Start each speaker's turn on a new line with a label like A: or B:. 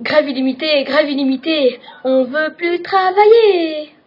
A: Grève illimitée, grève illimitée, on veut plus travailler.